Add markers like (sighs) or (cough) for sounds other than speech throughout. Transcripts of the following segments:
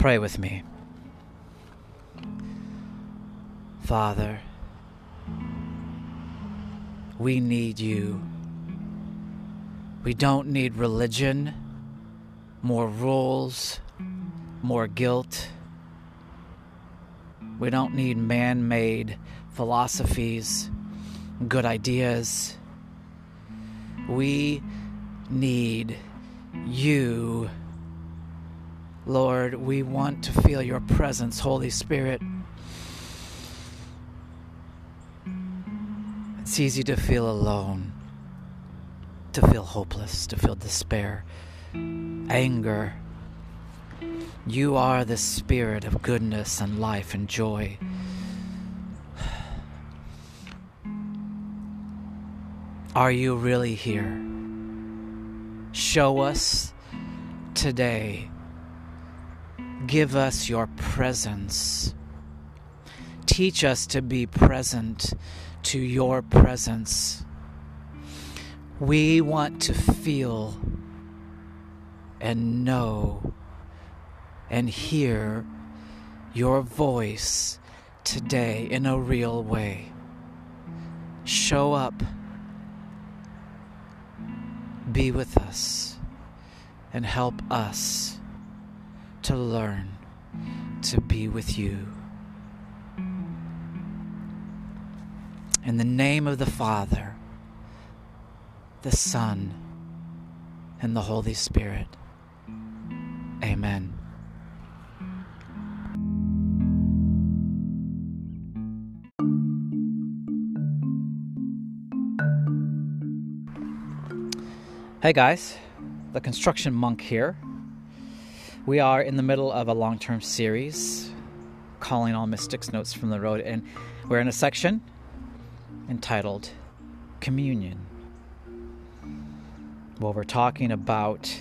Pray with me. Father, we need you. We don't need religion, more rules, more guilt. We don't need man made philosophies, good ideas. We need you. Lord, we want to feel your presence, Holy Spirit. It's easy to feel alone, to feel hopeless, to feel despair, anger. You are the spirit of goodness and life and joy. Are you really here? Show us today. Give us your presence. Teach us to be present to your presence. We want to feel and know and hear your voice today in a real way. Show up, be with us, and help us to learn to be with you. In the name of the Father, the Son, and the Holy Spirit. Amen. Hey guys, the construction monk here. We are in the middle of a long term series calling all mystics notes from the road, and we're in a section entitled Communion. Well, we're talking about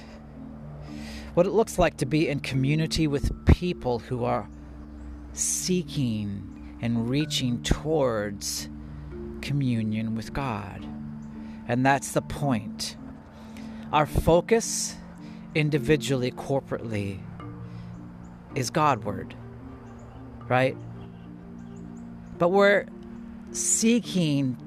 what it looks like to be in community with people who are seeking and reaching towards communion with God. And that's the point. Our focus, individually, corporately, is Godward, right? But we're seeking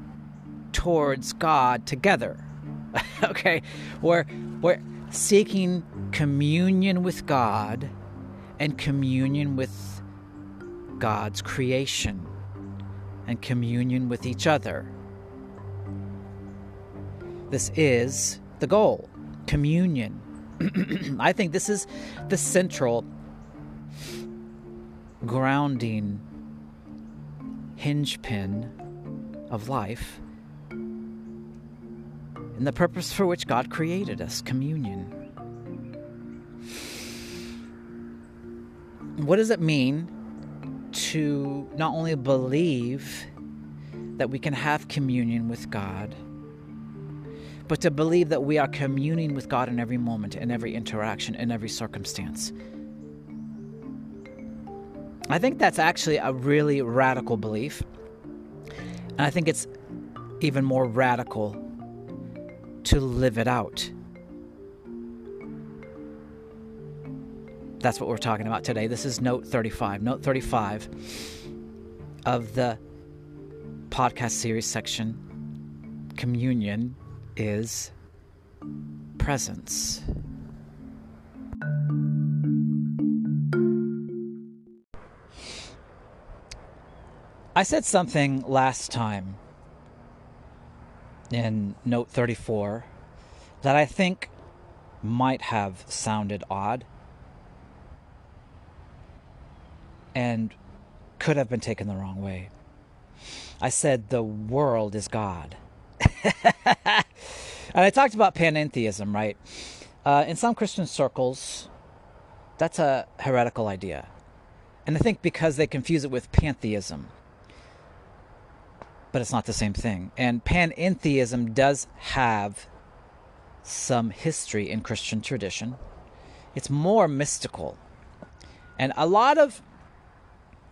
towards God together. (laughs) okay? We're we're seeking communion with God and communion with God's creation and communion with each other. This is the goal communion. (clears throat) I think this is the central grounding hinge pin of life and the purpose for which God created us communion. What does it mean to not only believe that we can have communion with God, but to believe that we are communing with God in every moment, in every interaction, in every circumstance? I think that's actually a really radical belief. And I think it's even more radical to live it out. That's what we're talking about today. This is note 35. Note 35 of the podcast series section Communion is presence. I said something last time in note 34 that I think might have sounded odd and could have been taken the wrong way. I said the world is God. (laughs) and I talked about panentheism, right? Uh, in some Christian circles, that's a heretical idea. And I think because they confuse it with pantheism but it's not the same thing. And panentheism does have some history in Christian tradition. It's more mystical. And a lot of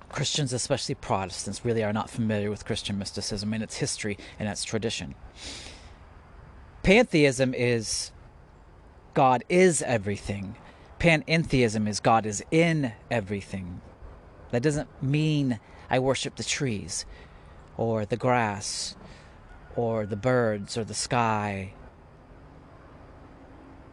Christians, especially Protestants, really are not familiar with Christian mysticism and its history and its tradition. Pantheism is God is everything, Panentheism is God is in everything. That doesn't mean I worship the trees or the grass or the birds or the sky.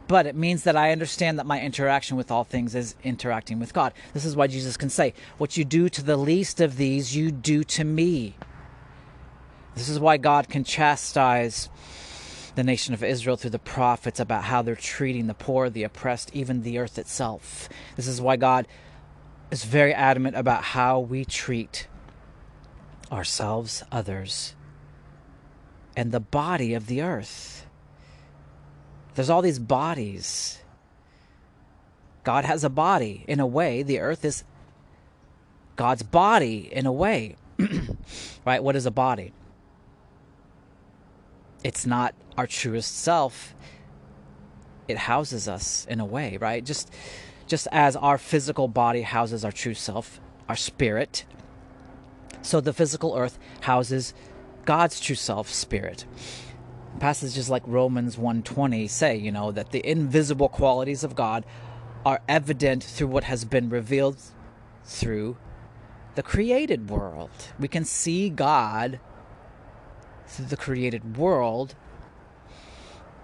But it means that I understand that my interaction with all things is interacting with God. This is why Jesus can say, What you do to the least of these, you do to me. This is why God can chastise the nation of Israel through the prophets about how they're treating the poor, the oppressed, even the earth itself. This is why God is very adamant about how we treat ourselves, others, and the body of the earth. There's all these bodies. God has a body. In a way, the earth is God's body, in a way. (clears throat) right? What is a body? It's not our truest self, it houses us in a way, right? Just just as our physical body houses our true self, our spirit, so the physical earth houses God's true self, spirit. Passages like Romans 1:20 say, you know, that the invisible qualities of God are evident through what has been revealed through the created world. We can see God through the created world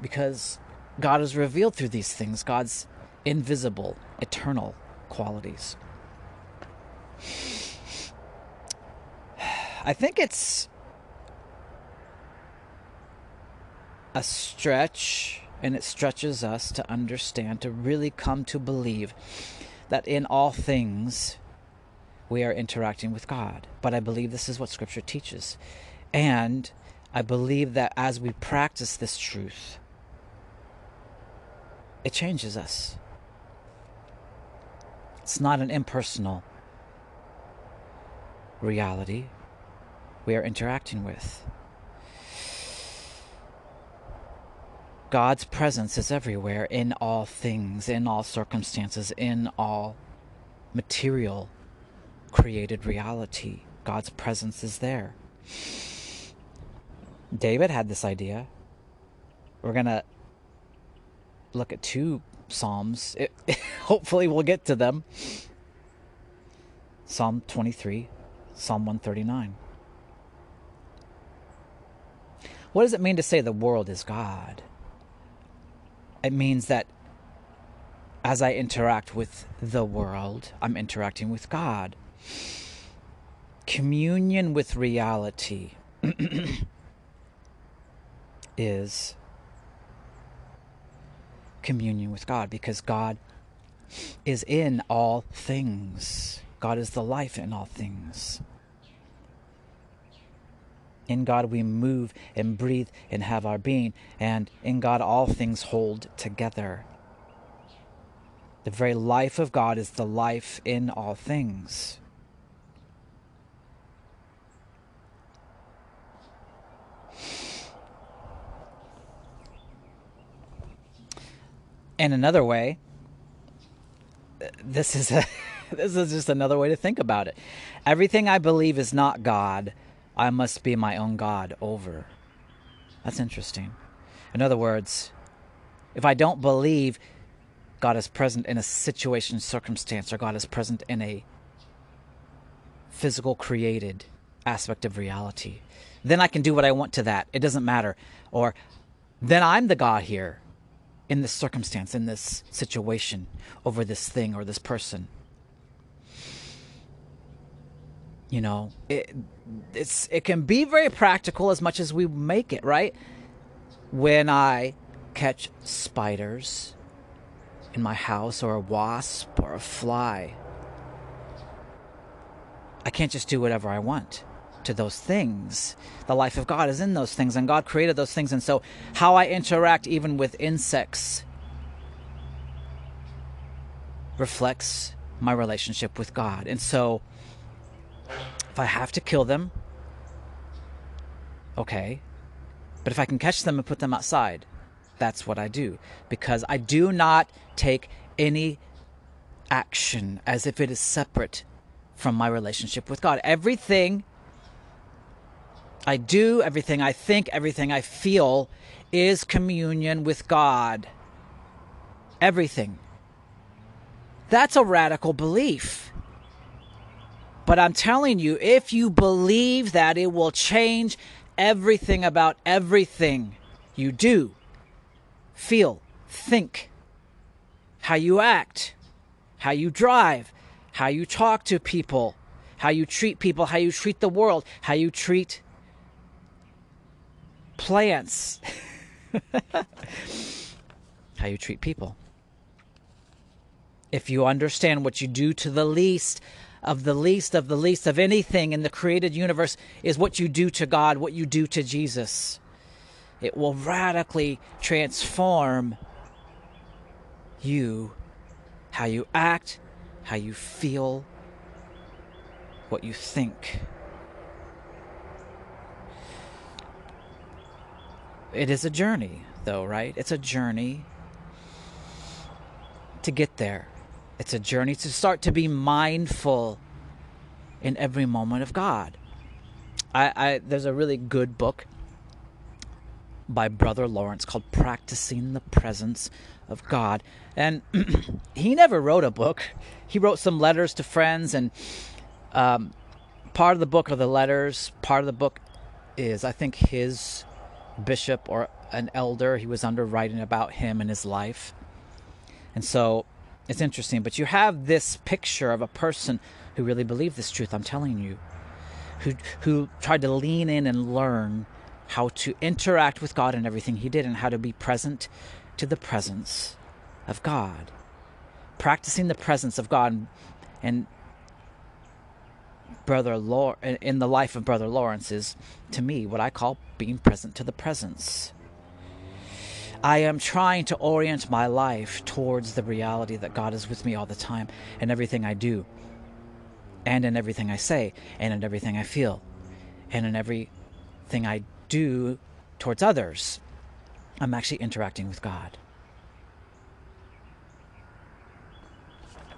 because God is revealed through these things, God's invisible, eternal qualities. (sighs) I think it's a stretch, and it stretches us to understand, to really come to believe that in all things we are interacting with God. But I believe this is what Scripture teaches. And I believe that as we practice this truth, it changes us. It's not an impersonal reality we are interacting with. God's presence is everywhere, in all things, in all circumstances, in all material created reality. God's presence is there. David had this idea. We're going to look at two Psalms. It, (laughs) hopefully, we'll get to them. Psalm 23, Psalm 139. What does it mean to say the world is God? It means that as I interact with the world, I'm interacting with God. Communion with reality (clears throat) is communion with God because God is in all things. God is the life in all things. In God we move and breathe and have our being, and in God all things hold together. The very life of God is the life in all things. In another way, this is a (laughs) this is just another way to think about it. Everything I believe is not God, I must be my own God over. That's interesting. In other words, if I don't believe God is present in a situation, circumstance, or God is present in a physical created aspect of reality, then I can do what I want to that. It doesn't matter. Or then I'm the God here in this circumstance, in this situation, over this thing or this person. You know, it it's it can be very practical as much as we make it, right? When I catch spiders in my house or a wasp or a fly, I can't just do whatever I want to those things. The life of God is in those things, and God created those things. And so, how I interact even with insects reflects my relationship with God. And so, if I have to kill them, okay. But if I can catch them and put them outside, that's what I do. Because I do not take any action as if it is separate from my relationship with God. Everything I do, everything I think, everything I feel is communion with God. Everything. That's a radical belief. But I'm telling you, if you believe that, it will change everything about everything you do, feel, think, how you act, how you drive, how you talk to people, how you treat people, how you treat the world, how you treat plants, (laughs) how you treat people. If you understand what you do to the least of the least of the least of anything in the created universe is what you do to God, what you do to Jesus. It will radically transform you, how you act, how you feel, what you think. It is a journey, though, right? It's a journey to get there. It's a journey to start to be mindful in every moment of God. I, I there's a really good book by Brother Lawrence called Practicing the Presence of God. And (clears throat) he never wrote a book. He wrote some letters to friends, and um, part of the book are the letters. Part of the book is, I think, his bishop or an elder he was under writing about him and his life. And so it's interesting, but you have this picture of a person who really believed this truth, I'm telling you, who, who tried to lean in and learn how to interact with God in everything he did and how to be present to the presence of God. Practicing the presence of God and brother Lor- in the life of brother Lawrence is to me what I call being present to the presence. I am trying to orient my life towards the reality that God is with me all the time in everything I do, and in everything I say, and in everything I feel, and in everything I do towards others. I'm actually interacting with God.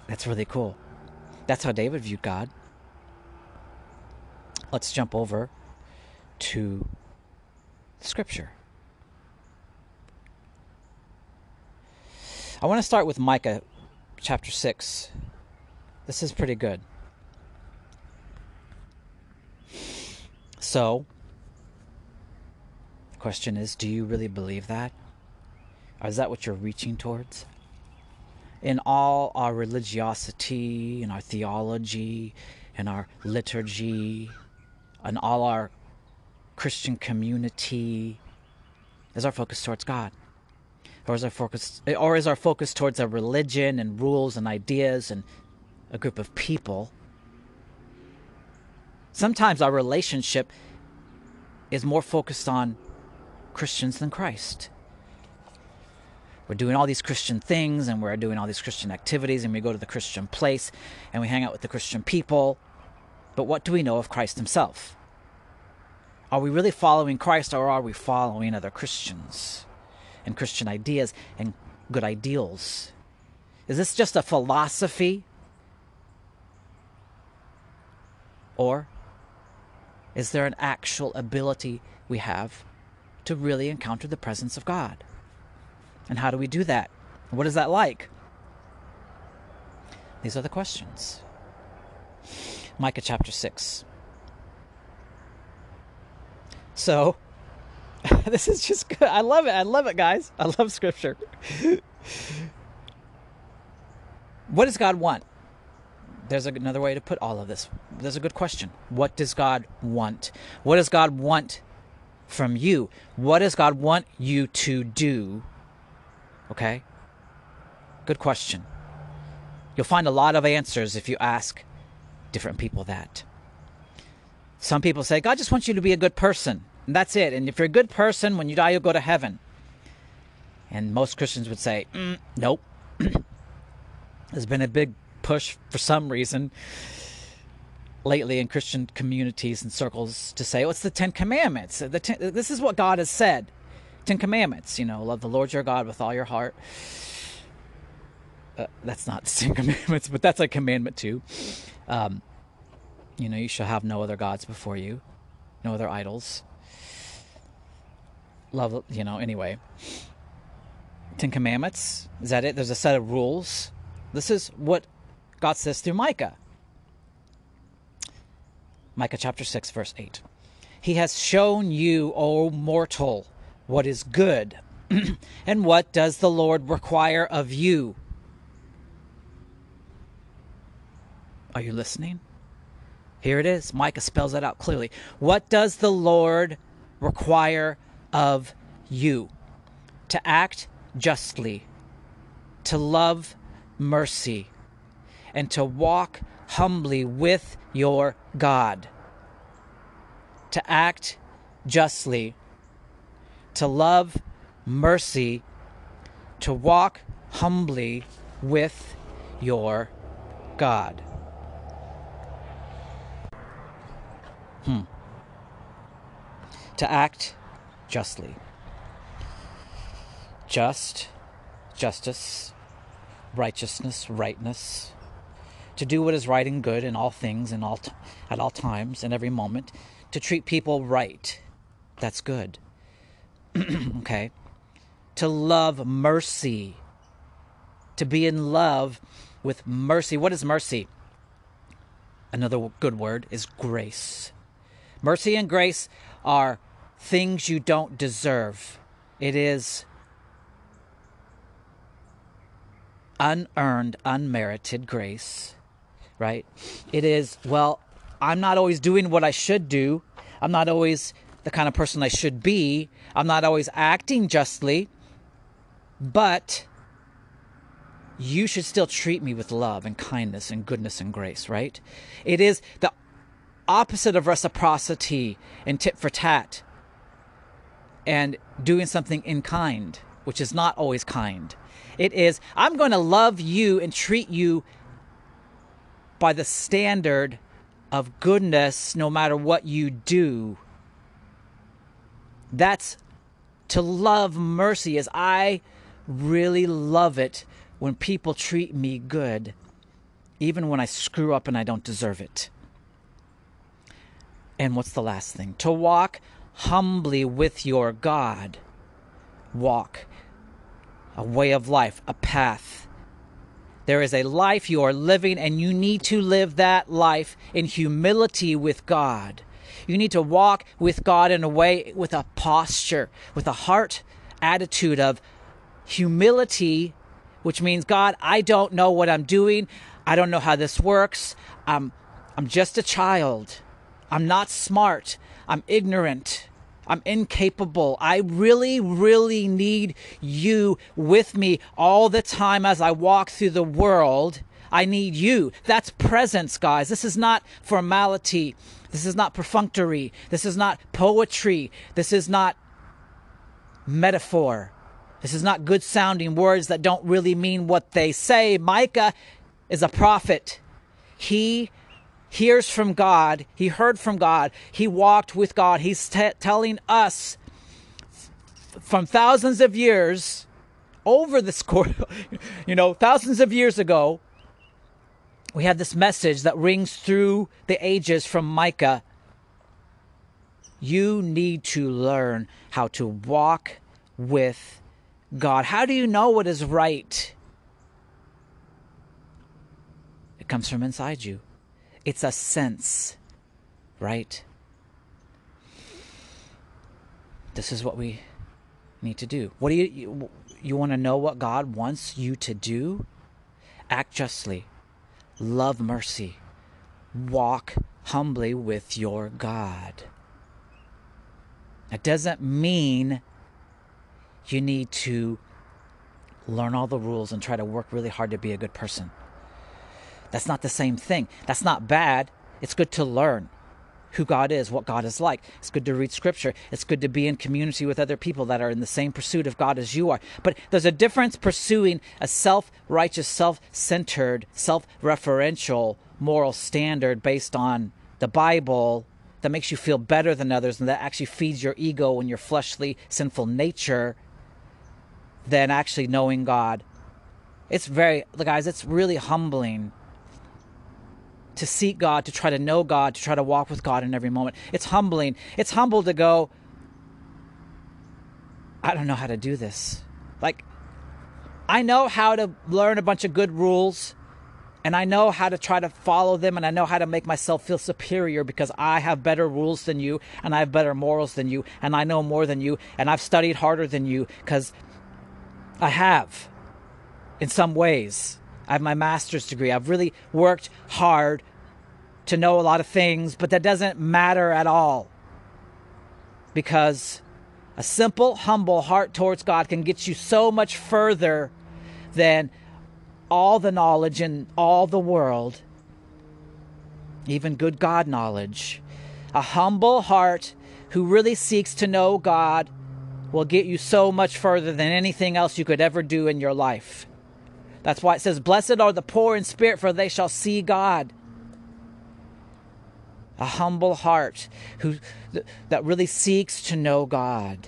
That's really cool. That's how David viewed God. Let's jump over to Scripture. I want to start with Micah chapter 6. This is pretty good. So, the question is do you really believe that? Or is that what you're reaching towards? In all our religiosity, in our theology, in our liturgy, in all our Christian community, is our focus towards God? or is our focus or is our focus towards a religion and rules and ideas and a group of people? Sometimes our relationship is more focused on christians than christ. We're doing all these christian things and we're doing all these christian activities and we go to the christian place and we hang out with the christian people but what do we know of christ himself are we really following christ or are we following other christians and Christian ideas and good ideals? Is this just a philosophy? Or is there an actual ability we have to really encounter the presence of God? And how do we do that? What is that like? These are the questions. Micah chapter 6. So, (laughs) this is just good. I love it. I love it, guys. I love scripture. (laughs) what does God want? There's another way to put all of this. There's a good question. What does God want? What does God want from you? What does God want you to do? Okay? Good question. You'll find a lot of answers if you ask different people that. Some people say, God just wants you to be a good person. And that's it. And if you're a good person, when you die, you'll go to heaven. And most Christians would say, mm, nope. (clears throat) There's been a big push for some reason lately in Christian communities and circles to say, what's the Ten Commandments? The ten, this is what God has said. Ten Commandments, you know, love the Lord your God with all your heart. Uh, that's not the Ten (laughs) Commandments, but that's a commandment too. Um, you know, you shall have no other gods before you, no other idols love, you know, anyway. Ten Commandments, is that it? There's a set of rules. This is what God says through Micah. Micah chapter 6, verse 8. He has shown you, O mortal, what is good. (clears throat) and what does the Lord require of you? Are you listening? Here it is. Micah spells that out clearly. What does the Lord require of you? To act justly, to love mercy, and to walk humbly with your God. To act justly, to love mercy, to walk humbly with your God. Hmm. To act justly. Just, justice, righteousness, rightness. To do what is right and good in all things and all t- at all times and every moment. To treat people right. That's good. (clears throat) okay? To love mercy. To be in love with mercy. What is mercy? Another good word is grace. Mercy and grace are things you don't deserve. It is unearned, unmerited grace, right? It is, well, I'm not always doing what I should do. I'm not always the kind of person I should be. I'm not always acting justly. But you should still treat me with love and kindness and goodness and grace, right? It is the opposite of reciprocity and tit for tat and doing something in kind, which is not always kind. It is, I'm going to love you and treat you by the standard of goodness no matter what you do. That's to love mercy, as I really love it when people treat me good, even when I screw up and I don't deserve it. And what's the last thing? To walk humbly with your God. Walk. A way of life, a path. There is a life you are living, and you need to live that life in humility with God. You need to walk with God in a way, with a posture, with a heart attitude of humility, which means, God, I don't know what I'm doing. I don't know how this works. I'm, I'm just a child. I'm not smart. I'm ignorant. I'm incapable. I really, really need you with me all the time as I walk through the world. I need you. That's presence, guys. This is not formality. This is not perfunctory. This is not poetry. This is not metaphor. This is not good sounding words that don't really mean what they say. Micah is a prophet. He hears from God, he heard from God, he walked with God. He's t- telling us from thousands of years over this course, (laughs) you know, thousands of years ago, we have this message that rings through the ages from Micah. You need to learn how to walk with God. How do you know what is right? It comes from inside you. It's a sense, right? This is what we need to do. What do you you, you want to know what God wants you to do? Act justly. Love mercy. Walk humbly with your God. It doesn't mean you need to learn all the rules and try to work really hard to be a good person. That's not the same thing. That's not bad. It's good to learn who God is, what God is like. It's good to read scripture. It's good to be in community with other people that are in the same pursuit of God as you are. But there's a difference pursuing a self righteous, self centered, self referential moral standard based on the Bible that makes you feel better than others and that actually feeds your ego and your fleshly, sinful nature than actually knowing God. It's very, the guys, it's really humbling to seek God, to try to know God, to try to walk with God in every moment. It's humbling. It's humble to go, I don't know how to do this. Like, I know how to learn a bunch of good rules and I know how to try to follow them and I know how to make myself feel superior because I have better rules than you and I have better morals than you and I know more than you and I've studied harder than you because I have in some ways. I have my master's degree. I've really worked hard to know a lot of things, but that doesn't matter at all because a simple, humble heart towards God can get you so much further than all the knowledge in all the world, even good God knowledge. A humble heart who really seeks to know God will get you so much further than anything else you could ever do in your life. That's why it says, Blessed are the poor in spirit, for they shall see God a humble heart who that really seeks to know God.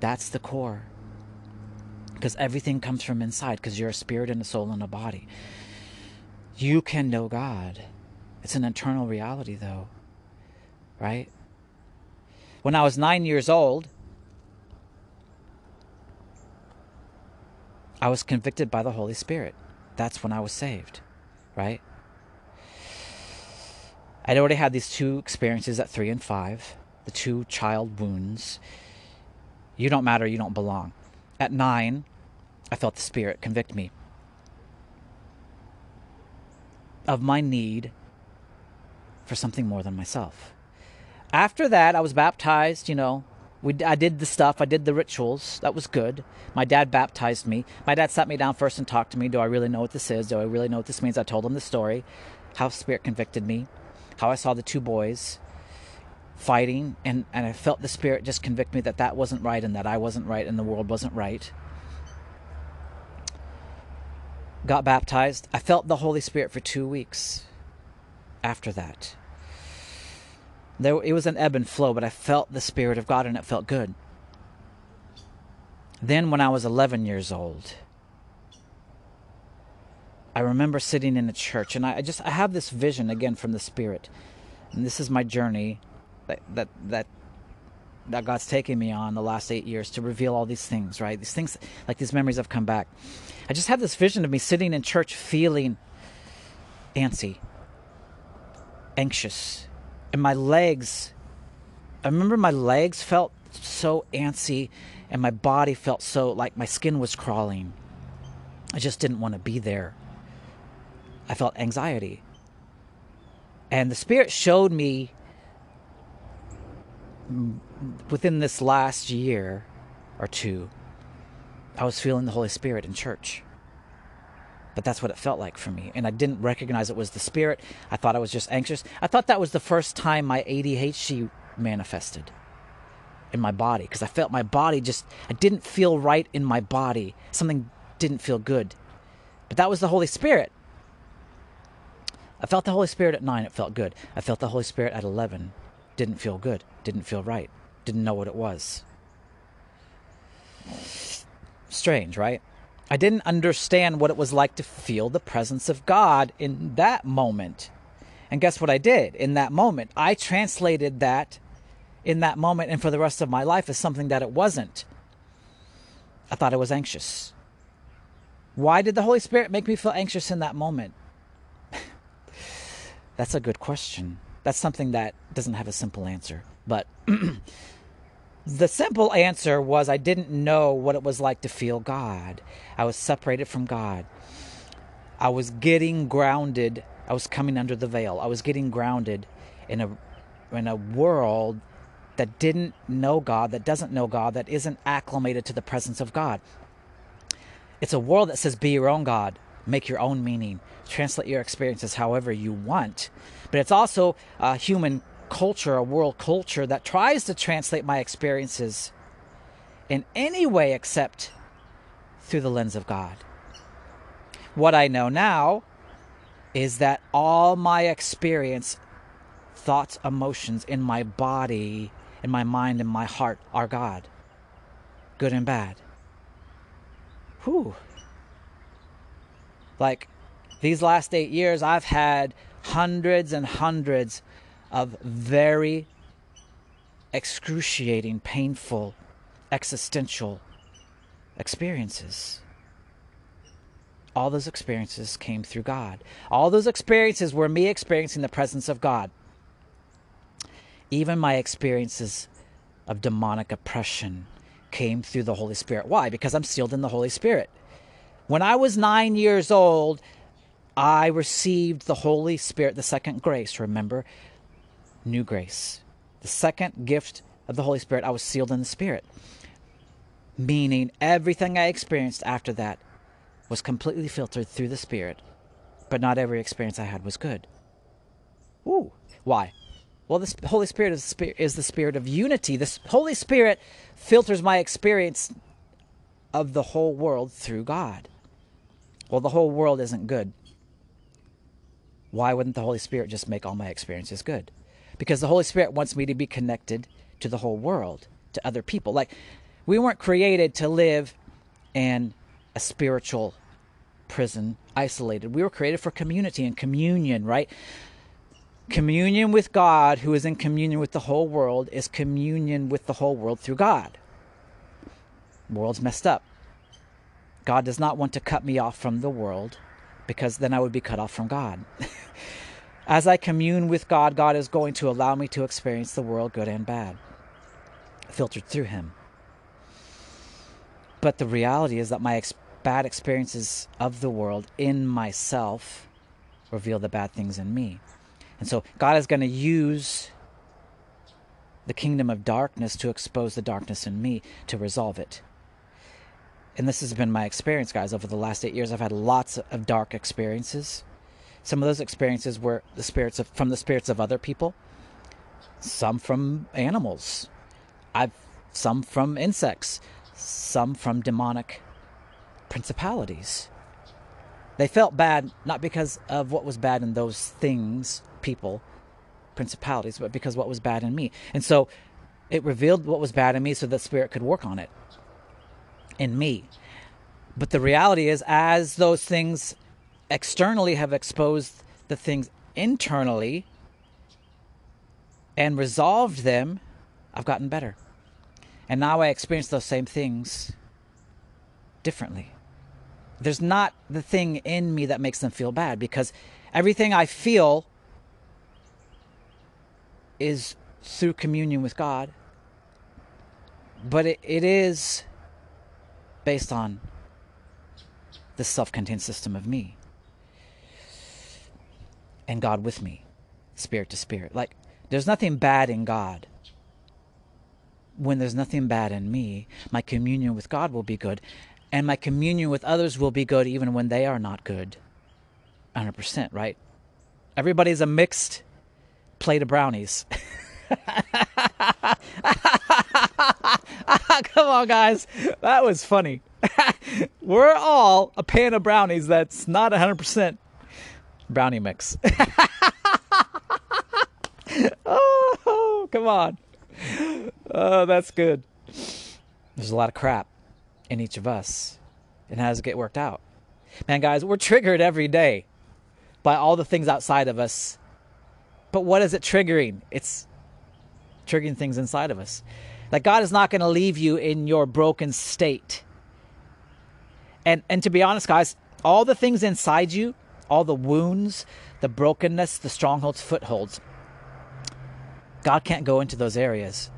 That's the core. Because everything comes from inside because you're a spirit and a soul and a body. You can know God. It's an internal reality though. Right? When I was 9 years old, I was convicted by the Holy Spirit. That's when I was saved, right? I'd already had these two experiences at three and five, the two child wounds. You don't matter, you don't belong. At nine, I felt the Spirit convict me of my need for something more than myself. After that, I was baptized, you know. We, I did the stuff, I did the rituals. That was good. My dad baptized me. My dad sat me down first and talked to me. Do I really know what this is? Do I really know what this means? I told him the story, how Spirit convicted me how I saw the two boys fighting, and, and I felt the Spirit just convict me that that wasn't right and that I wasn't right and the world wasn't right. Got baptized. I felt the Holy Spirit for two weeks after that. There, it was an ebb and flow, but I felt the Spirit of God and it felt good. Then, when I was 11 years old, I remember sitting in a church, and I, just I have this vision again from the Spirit, and this is my journey that that that that God's taken me on the last eight years to reveal all these things. Right, these things like these memories have come back. I just had this vision of me sitting in church, feeling antsy, anxious, and my legs. I remember my legs felt so antsy, and my body felt so like my skin was crawling. I just didn't want to be there. I felt anxiety. And the Spirit showed me within this last year or two, I was feeling the Holy Spirit in church. But that's what it felt like for me. And I didn't recognize it was the Spirit. I thought I was just anxious. I thought that was the first time my ADHD manifested in my body because I felt my body just, I didn't feel right in my body. Something didn't feel good. But that was the Holy Spirit. I felt the Holy Spirit at 9, it felt good. I felt the Holy Spirit at 11, didn't feel good, didn't feel right, didn't know what it was. Strange, right? I didn't understand what it was like to feel the presence of God in that moment. And guess what I did in that moment? I translated that in that moment and for the rest of my life as something that it wasn't. I thought I was anxious. Why did the Holy Spirit make me feel anxious in that moment? (laughs) That's a good question. That's something that doesn't have a simple answer. But (clears throat) the simple answer was I didn't know what it was like to feel God. I was separated from God. I was getting grounded. I was coming under the veil. I was getting grounded in a in a world that didn't know God, that doesn't know God, that isn't acclimated to the presence of God. It's a world that says be your own God make your own meaning, translate your experiences however you want. But it's also a human culture, a world culture that tries to translate my experiences in any way except through the lens of God. What I know now is that all my experience, thoughts, emotions in my body, in my mind, in my heart are God, good and bad. Whew. Like these last eight years, I've had hundreds and hundreds of very excruciating, painful, existential experiences. All those experiences came through God. All those experiences were me experiencing the presence of God. Even my experiences of demonic oppression came through the Holy Spirit. Why? Because I'm sealed in the Holy Spirit. When I was nine years old, I received the Holy Spirit, the second grace. Remember? New grace. The second gift of the Holy Spirit, I was sealed in the Spirit. Meaning everything I experienced after that was completely filtered through the Spirit, but not every experience I had was good. Ooh, why? Well, the Holy Spirit is, is the spirit of unity. The Holy Spirit filters my experience of the whole world through God. Well, the whole world isn't good. Why wouldn't the Holy Spirit just make all my experiences good? Because the Holy Spirit wants me to be connected to the whole world, to other people. Like, we weren't created to live in a spiritual prison, isolated. We were created for community and communion, right? Communion with God, who is in communion with the whole world, is communion with the whole world through God. World's messed up. God does not want to cut me off from the world because then I would be cut off from God. (laughs) As I commune with God, God is going to allow me to experience the world, good and bad, filtered through Him. But the reality is that my ex- bad experiences of the world in myself reveal the bad things in me. And so God is going to use the kingdom of darkness to expose the darkness in me to resolve it. And this has been my experience, guys, over the last eight years. I've had lots of dark experiences. Some of those experiences were the spirits of, from the spirits of other people, some from animals, I've some from insects, some from demonic principalities. They felt bad not because of what was bad in those things, people, principalities, but because what was bad in me. And so it revealed what was bad in me so that spirit could work on it in me. But the reality is, as those things externally have exposed the things internally and resolved them, I've gotten better. And now I experience those same things differently. There's not the thing in me that makes them feel bad because everything I feel is through communion with God. But it, it is based on the self contained system of me and God with me, spirit to spirit. Like, there's nothing bad in God when there's nothing bad in me, my communion with God will be good, and my communion with others will be good even when they are not good. 100%, right? Everybody's a mixed plate of brownies. (laughs) Come on, guys. That was funny. (laughs) We're all a pan of brownies that's not 100% brownie mix. (laughs) oh, come on oh, that's good. There's a lot of crap in each of us. And how does it get worked out? Man, guys, we're triggered every day by all the things outside of us. But what is it triggering? It's triggering things inside of us. Like God is not going to leave you in your broken state. And and to be honest, guys, all the things inside you, all the wounds, the brokenness, the strongholds, footholds, God can't go into those areas.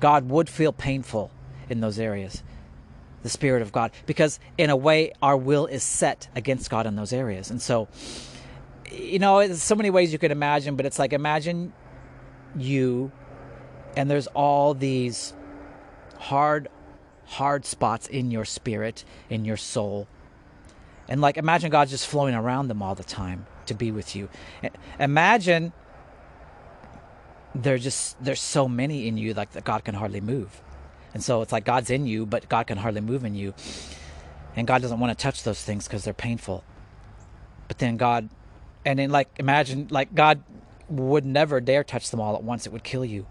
God would feel painful in those areas. The Spirit of God. Because, in a way, our will is set against God in those areas. And so, you know, there's so many ways you could imagine, but it's like imagine you, and there's all these hard, hard spots in your spirit, in your soul. And like, imagine God just flowing around them all the time to be with you. Imagine there's just there's so many in you like that God can hardly move. And so it's like God's in you, but God can hardly move in you. And God doesn't want to touch those things because they're painful. But then God, and then like imagine like God would never dare touch them all at once; it would kill you.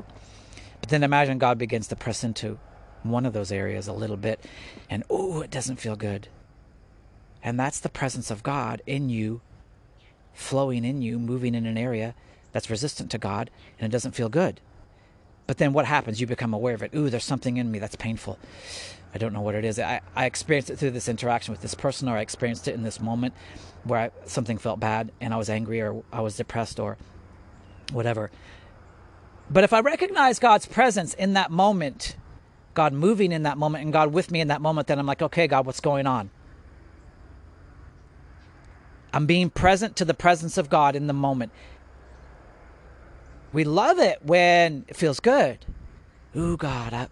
But then imagine God begins to press into one of those areas a little bit, and oh, it doesn't feel good. And that's the presence of God in you, flowing in you, moving in an area that's resistant to God and it doesn't feel good. But then what happens? You become aware of it. Ooh, there's something in me that's painful. I don't know what it is. I, I experienced it through this interaction with this person, or I experienced it in this moment where I, something felt bad and I was angry or I was depressed or whatever. But if I recognize God's presence in that moment, God moving in that moment, and God with me in that moment, then I'm like, okay, God, what's going on? I'm being present to the presence of God in the moment. We love it when it feels good. Ooh, God, I,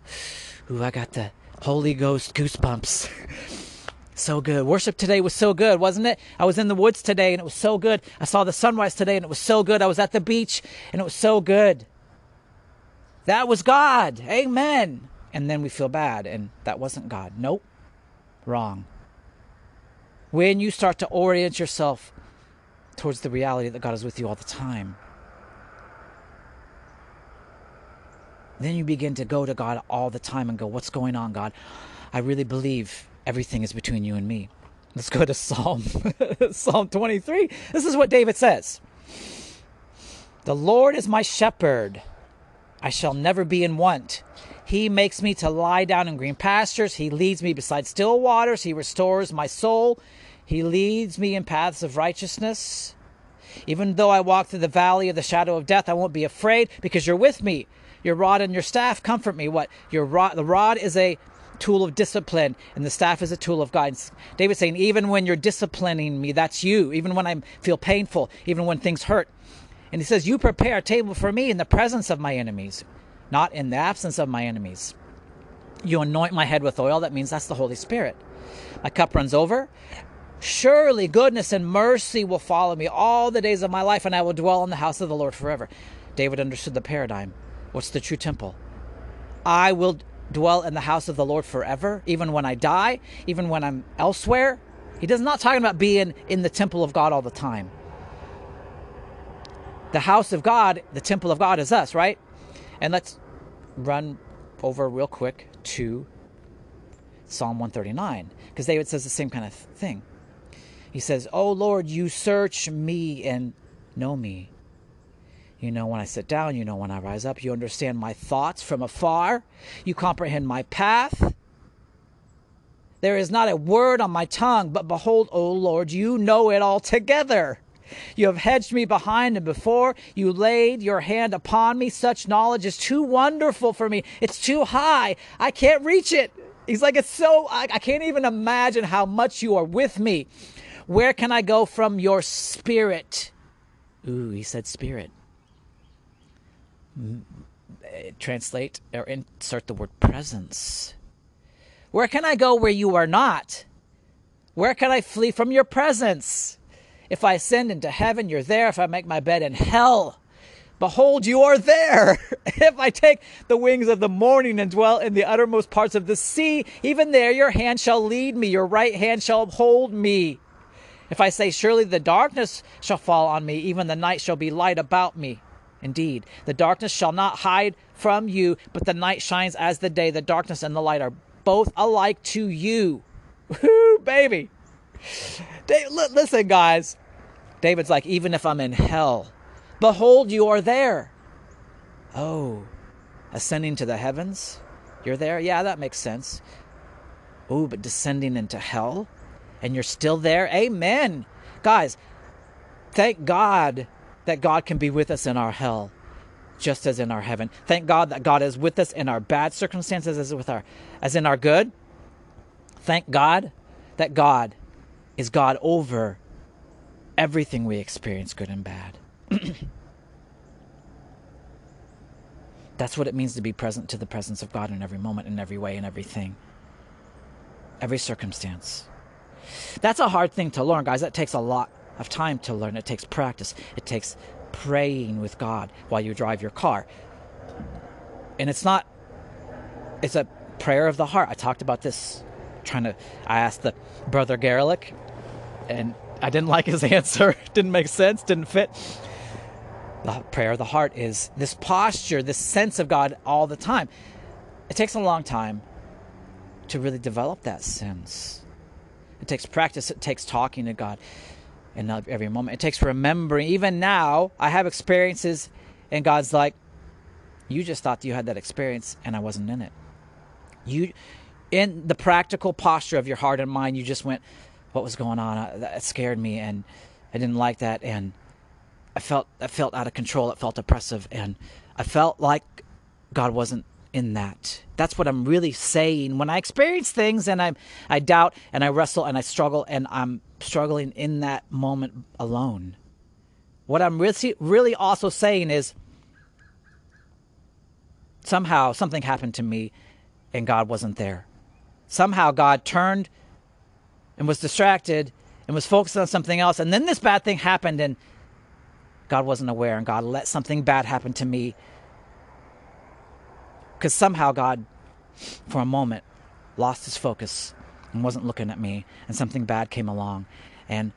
ooh, I got the Holy Ghost goosebumps. (laughs) so good. Worship today was so good, wasn't it? I was in the woods today and it was so good. I saw the sunrise today and it was so good. I was at the beach and it was so good. That was God. Amen. And then we feel bad and that wasn't God. Nope. Wrong. When you start to orient yourself towards the reality that God is with you all the time. Then you begin to go to God all the time and go, What's going on, God? I really believe everything is between you and me. Let's go to Psalm (laughs) Psalm 23. This is what David says. The Lord is my shepherd. I shall never be in want. He makes me to lie down in green pastures. He leads me beside still waters. He restores my soul. He leads me in paths of righteousness. Even though I walk through the valley of the shadow of death, I won't be afraid because you're with me. Your rod and your staff comfort me. What? Your rod, the rod is a tool of discipline and the staff is a tool of guidance. David's saying, even when you're disciplining me, that's you. Even when I feel painful, even when things hurt. And he says, You prepare a table for me in the presence of my enemies, not in the absence of my enemies. You anoint my head with oil. That means that's the Holy Spirit. My cup runs over. Surely goodness and mercy will follow me all the days of my life, and I will dwell in the house of the Lord forever. David understood the paradigm. What's the true temple? I will dwell in the house of the Lord forever, even when I die, even when I'm elsewhere. He does not talking about being in the temple of God all the time. The house of God, the temple of God is us, right? And let's run over real quick to Psalm 139, because David says the same kind of thing. He says, Oh Lord, you search me and know me. You know when I sit down, you know when I rise up. You understand my thoughts from afar. You comprehend my path. There is not a word on my tongue, but behold, O Lord, you know it altogether. You have hedged me behind and before. You laid your hand upon me. Such knowledge is too wonderful for me. It's too high. I can't reach it. He's like, it's so, I, I can't even imagine how much you are with me. Where can I go from your spirit? Ooh, he said spirit mm, eh, translate or insert the word presence. Where can I go where you are not? Where can I flee from your presence? If I ascend into heaven, you're there. If I make my bed in hell, behold, you are there. (laughs) if I take the wings of the morning and dwell in the uttermost parts of the sea, even there your hand shall lead me, your right hand shall hold me. If I say, Surely the darkness shall fall on me, even the night shall be light about me. Indeed, the darkness shall not hide from you, but the night shines as the day. The darkness and the light are both alike to you. (laughs) Woo, baby. Dave, listen, guys. David's like, even if I'm in hell, behold, you are there. Oh, ascending to the heavens? You're there? Yeah, that makes sense. Oh, but descending into hell? And you're still there? Amen. Guys, thank God that God can be with us in our hell just as in our heaven. Thank God that God is with us in our bad circumstances as with our as in our good. Thank God that God is God over everything we experience, good and bad. (clears throat) That's what it means to be present to the presence of God in every moment, in every way, in everything, every circumstance. That's a hard thing to learn, guys. That takes a lot of time to learn. It takes practice. It takes praying with God while you drive your car. And it's not, it's a prayer of the heart. I talked about this trying to, I asked the brother Garlic, and I didn't like his (laughs) answer. didn't make sense, didn't fit. The prayer of the heart is this posture, this sense of God all the time. It takes a long time to really develop that sense. It takes practice, it takes talking to God in every moment. It takes remembering. Even now, I have experiences, and God's like, "You just thought you had that experience, and I wasn't in it. You, in the practical posture of your heart and mind, you just went, "What was going on? Uh, that scared me, and I didn't like that, and I felt I felt out of control. It felt oppressive, and I felt like God wasn't in that. That's what I'm really saying. When I experience things and I I doubt and I wrestle and I struggle and I'm struggling in that moment alone. What I'm really really also saying is somehow something happened to me and God wasn't there. Somehow God turned and was distracted and was focused on something else and then this bad thing happened and God wasn't aware and God let something bad happen to me because somehow God, for a moment, lost his focus and wasn't looking at me, and something bad came along, and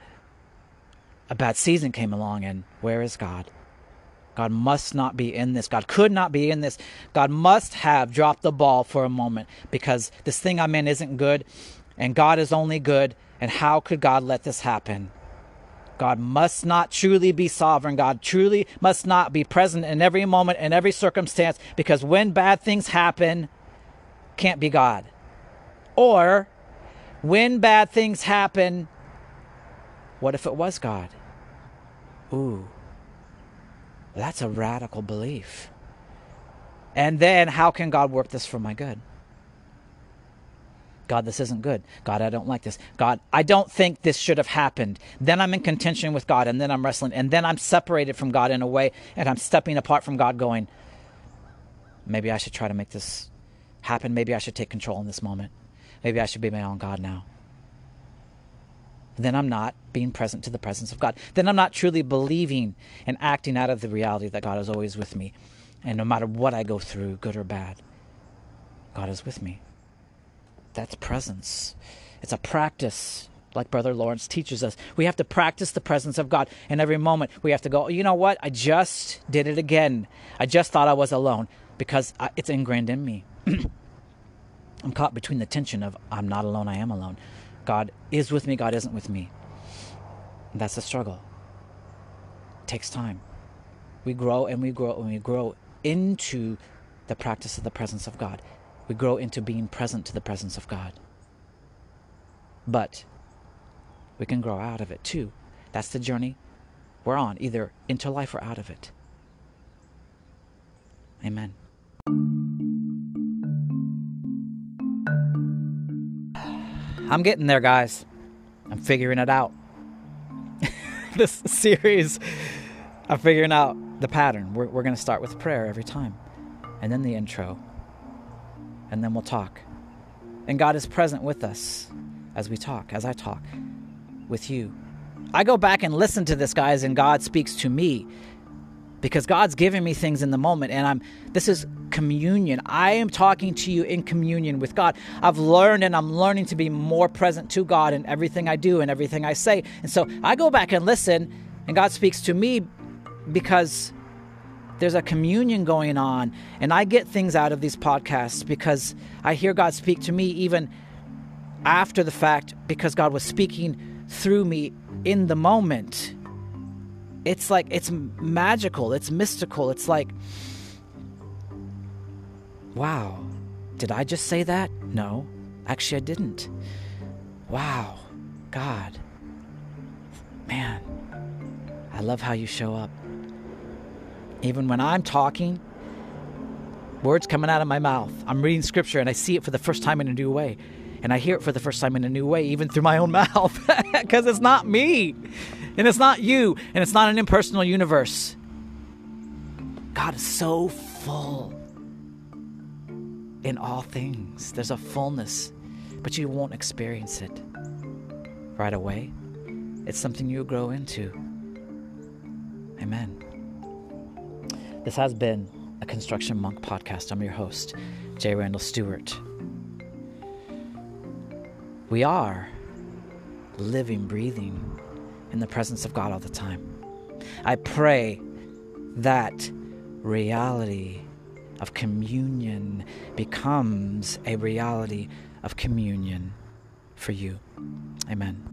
a bad season came along, and where is God? God must not be in this. God could not be in this. God must have dropped the ball for a moment because this thing I'm in isn't good, and God is only good. And how could God let this happen? God must not truly be sovereign. God truly must not be present in every moment and every circumstance because when bad things happen, can't be God. Or when bad things happen, what if it was God? Ooh, that's a radical belief. And then how can God work this for my good? God, this isn't good. God, I don't like this. God, I don't think this should have happened. Then I'm in contention with God, and then I'm wrestling, and then I'm separated from God in a way, and I'm stepping apart from God, going, maybe I should try to make this happen. Maybe I should take control in this moment. Maybe I should be my own God now. Then I'm not being present to the presence of God. Then I'm not truly believing and acting out of the reality that God is always with me. And no matter what I go through, good or bad, God is with me. That's presence. It's a practice, like Brother Lawrence teaches us. We have to practice the presence of God. And every moment we have to go, you know what? I just did it again. I just thought I was alone because uh, it's ingrained in me. (clears throat) I'm caught between the tension of I'm not alone, I am alone. God is with me, God isn't with me. And that's a struggle. It takes time. We grow and we grow and we grow into the practice of the presence of God we grow into being present to the presence of God. But we can grow out of it too. That's the journey we're on, either into life or out of it. Amen. I'm getting there, guys. I'm figuring it out. (laughs) this series, I'm figuring out the pattern. We're, we're going to start with prayer every time, and then the intro, and then we'll talk. And God is present with us as we talk, as I talk with you. I go back and listen to this, guys, and God speaks to me because God's giving me things in the moment and I'm this is communion. I am talking to you in communion with God. I've learned and I'm learning to be more present to God in everything I do and everything I say. And so I go back and listen and God speaks to me because there's a communion going on. And I get things out of these podcasts because I hear God speak to me even after the fact because God was speaking through me in the moment. It's like, it's magical, it's mystical. It's like, wow, did I just say that? No, actually, I didn't. Wow, God, man, I love how you show up. Even when I'm talking, words coming out of my mouth. I'm reading scripture and I see it for the first time in a new way. And I hear it for the first time in a new way, even through my own (laughs) mouth, because it's not me. And it's not you. And it's not an impersonal universe. God is so full in all things. There's a fullness, but you won't experience it right away. It's something you grow into. Amen. This has been a Construction Monk podcast. I'm your host, J. Randall Stewart. We are living, breathing in the presence of God all the time. I pray that reality of communion becomes a reality of communion for you. Amen.